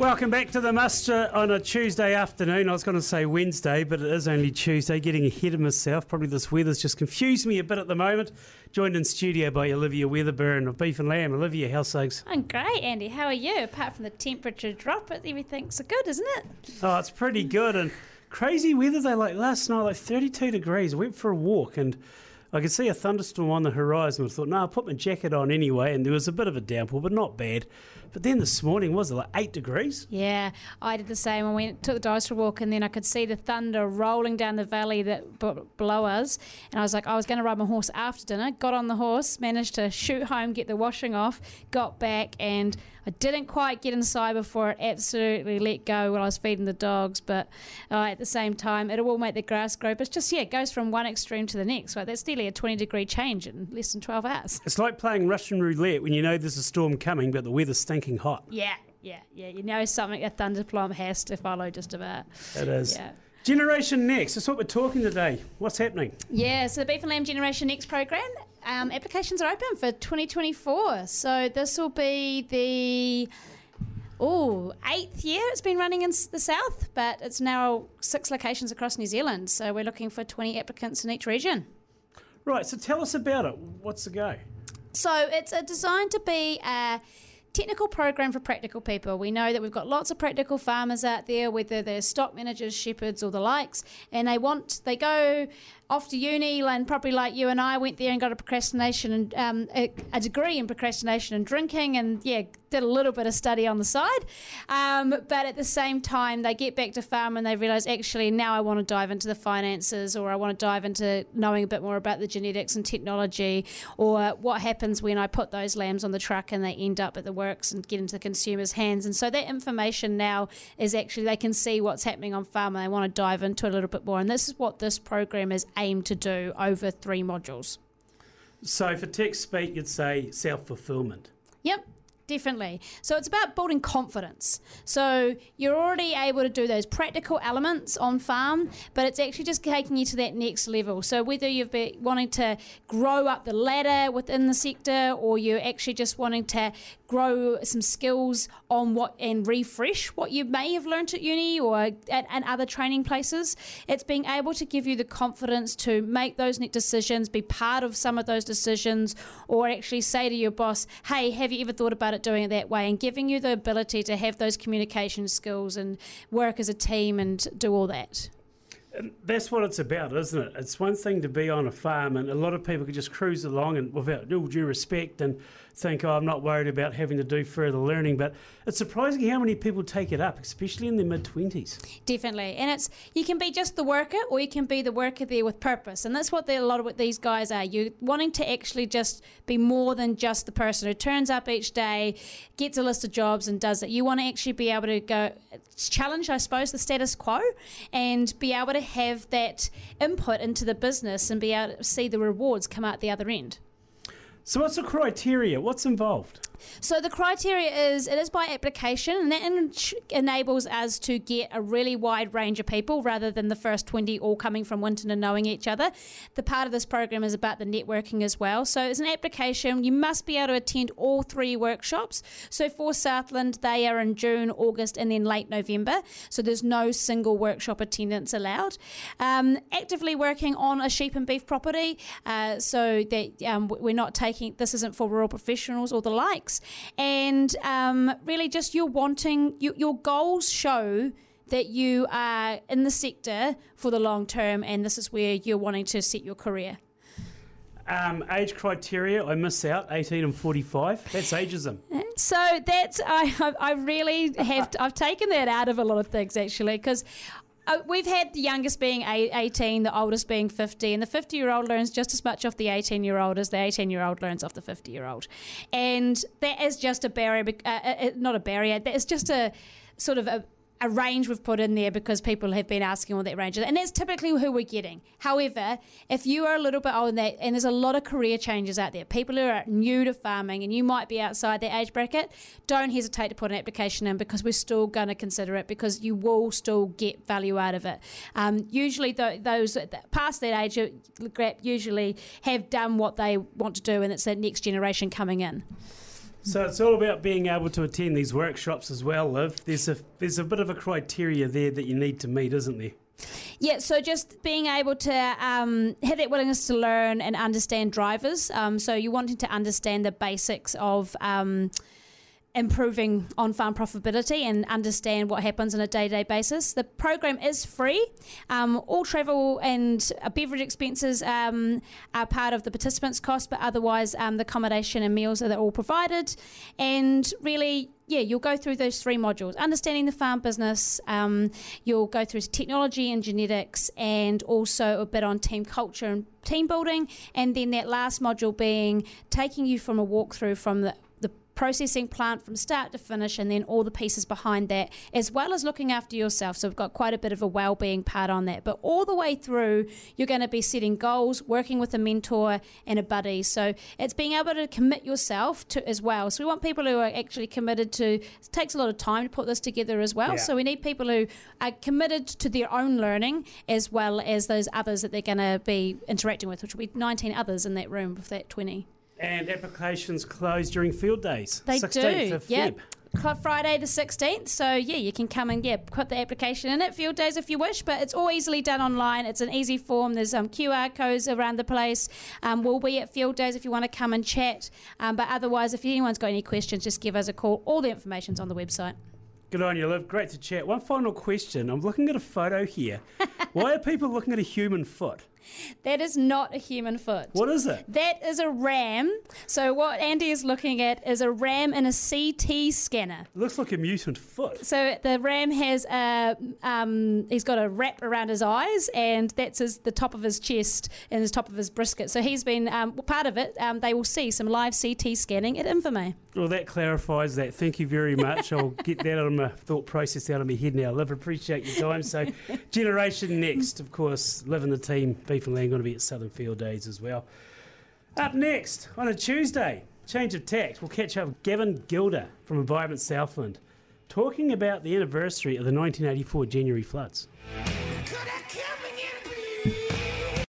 Welcome back to the muster on a Tuesday afternoon. I was going to say Wednesday, but it is only Tuesday. Getting ahead of myself. Probably this weather's just confused me a bit at the moment. Joined in studio by Olivia Weatherburn of Beef and Lamb. Olivia, how's things? I'm great, Andy. How are you? Apart from the temperature drop, everything's good, isn't it? Oh, it's pretty good and crazy weather. They like last night, like 32 degrees. Went for a walk and I could see a thunderstorm on the horizon. I thought, no, I'll put my jacket on anyway. And there was a bit of a downpour, but not bad. But then this morning, was it like eight degrees? Yeah, I did the same. I went took the dogs for a walk, and then I could see the thunder rolling down the valley that b- below us. And I was like, I was going to ride my horse after dinner. Got on the horse, managed to shoot home, get the washing off, got back, and I didn't quite get inside before it absolutely let go when I was feeding the dogs. But uh, at the same time, it will make the grass grow. But it's just yeah, it goes from one extreme to the next. Right, that's a twenty degree change in less than twelve hours. It's like playing Russian roulette when you know there's a storm coming, but the weather's stinking hot. Yeah, yeah, yeah. You know something a thunderplum has to follow just about. It is. Yeah. Generation Next, that's what we're talking today. What's happening? Yeah, so the Beef and Lamb Generation Next program, um, applications are open for 2024. So this will be the oh eighth year it's been running in the south, but it's now six locations across New Zealand. So we're looking for 20 applicants in each region. Right, so tell us about it. What's the go? So it's designed to be a technical program for practical people. We know that we've got lots of practical farmers out there, whether they're stock managers, shepherds, or the likes, and they want they go off to uni and probably like you and I went there and got a procrastination and um, a, a degree in procrastination and drinking, and yeah, did a little bit of study on the side. Um, but at the same time, they get back to farm and they realise actually now I want to dive into the finances or I want to dive into knowing a bit more about the genetics and technology or what happens when I put those lambs on the truck and they end up at the works and get into the consumer's hands. And so that information now is actually they can see what's happening on farm and they want to dive into it a little bit more. And this is what this program is aimed to do over three modules. So, for tech speak, you'd say self fulfillment. Yep. Definitely. So it's about building confidence. So you're already able to do those practical elements on farm, but it's actually just taking you to that next level. So whether you've been wanting to grow up the ladder within the sector, or you're actually just wanting to grow some skills on what and refresh what you may have learnt at uni or at, other training places, it's being able to give you the confidence to make those decisions, be part of some of those decisions, or actually say to your boss, "Hey, have you ever thought about it doing it that way?" and giving you the ability to have those communication skills and work as a team and do all that. That's what it's about, isn't it? It's one thing to be on a farm, and a lot of people could just cruise along and, without all due respect, and think, "Oh, I'm not worried about having to do further learning." But it's surprising how many people take it up, especially in their mid twenties. Definitely, and it's you can be just the worker, or you can be the worker there with purpose, and that's what a lot of what these guys are. You're wanting to actually just be more than just the person who turns up each day, gets a list of jobs, and does it. You want to actually be able to go challenge, I suppose, the status quo, and be able to have that input into the business and be able to see the rewards come out the other end. So, what's the criteria? What's involved? So the criteria is it is by application, and that en- enables us to get a really wide range of people rather than the first 20 all coming from Winton and knowing each other. The part of this program is about the networking as well. So it's an application. You must be able to attend all three workshops. So for Southland, they are in June, August, and then late November. So there's no single workshop attendance allowed. Um, actively working on a sheep and beef property, uh, so that um, we're not taking this isn't for rural professionals or the and um, really just you're wanting you, your goals show that you are in the sector for the long term and this is where you're wanting to set your career Um, age criteria, I miss out 18 and 45. That's ageism. so that's I, I I really have I've taken that out of a lot of things actually because uh, we've had the youngest being 18, the oldest being 50, and the 50 year old learns just as much off the 18 year old as the 18 year old learns off the 50 year old. And that is just a barrier, uh, uh, uh, not a barrier, that is just a sort of a, a range we've put in there because people have been asking what that range is. And that's typically who we're getting. However, if you are a little bit older that, and there's a lot of career changes out there, people who are new to farming and you might be outside that age bracket, don't hesitate to put an application in because we're still going to consider it because you will still get value out of it. Um, usually, th- those past that age uh, usually have done what they want to do, and it's that next generation coming in. So it's all about being able to attend these workshops as well, Liv. There's a there's a bit of a criteria there that you need to meet, isn't there? Yeah, so just being able to um, have that willingness to learn and understand drivers. Um, so you wanting to understand the basics of. Um, improving on farm profitability and understand what happens on a day to day basis. The program is free. Um, all travel and uh, beverage expenses um, are part of the participants' cost, but otherwise, um, the accommodation and meals are all provided. And really, yeah, you'll go through those three modules understanding the farm business, um, you'll go through technology and genetics, and also a bit on team culture and team building. And then that last module being taking you from a walkthrough from the processing plant from start to finish and then all the pieces behind that, as well as looking after yourself. So we've got quite a bit of a well-being part on that. But all the way through, you're going to be setting goals, working with a mentor and a buddy. So it's being able to commit yourself to as well. So we want people who are actually committed to. It takes a lot of time to put this together as well. Yeah. So we need people who are committed to their own learning as well as those others that they're going to be interacting with, which will be 19 others in that room with that 20. And applications close during field days. They do. Yep. Friday the 16th. So, yeah, you can come and yeah, put the application in at field days if you wish, but it's all easily done online. It's an easy form. There's um, QR codes around the place. Um, we'll be at field days if you want to come and chat. Um, but otherwise, if anyone's got any questions, just give us a call. All the information's on the website. Good on you, Liv. Great to chat. One final question. I'm looking at a photo here. Why are people looking at a human foot? That is not a human foot. What is it? That is a ram. So what Andy is looking at is a ram in a CT scanner. It looks like a mutant foot. So the ram has a um, he's got a wrap around his eyes, and that's his, the top of his chest and the top of his brisket. So he's been um, part of it. Um, they will see some live CT scanning at Invermay. Well, that clarifies that. Thank you very much. I'll get that out of my thought process out of my head now. Liv, appreciate your time. So, Generation Next, of course, Liv and the team, Beef and Lamb, going to be at Southern Field Days as well. Up next, on a Tuesday, change of tack, we'll catch up with Gavin Gilder from Environment Southland, talking about the anniversary of the 1984 January floods.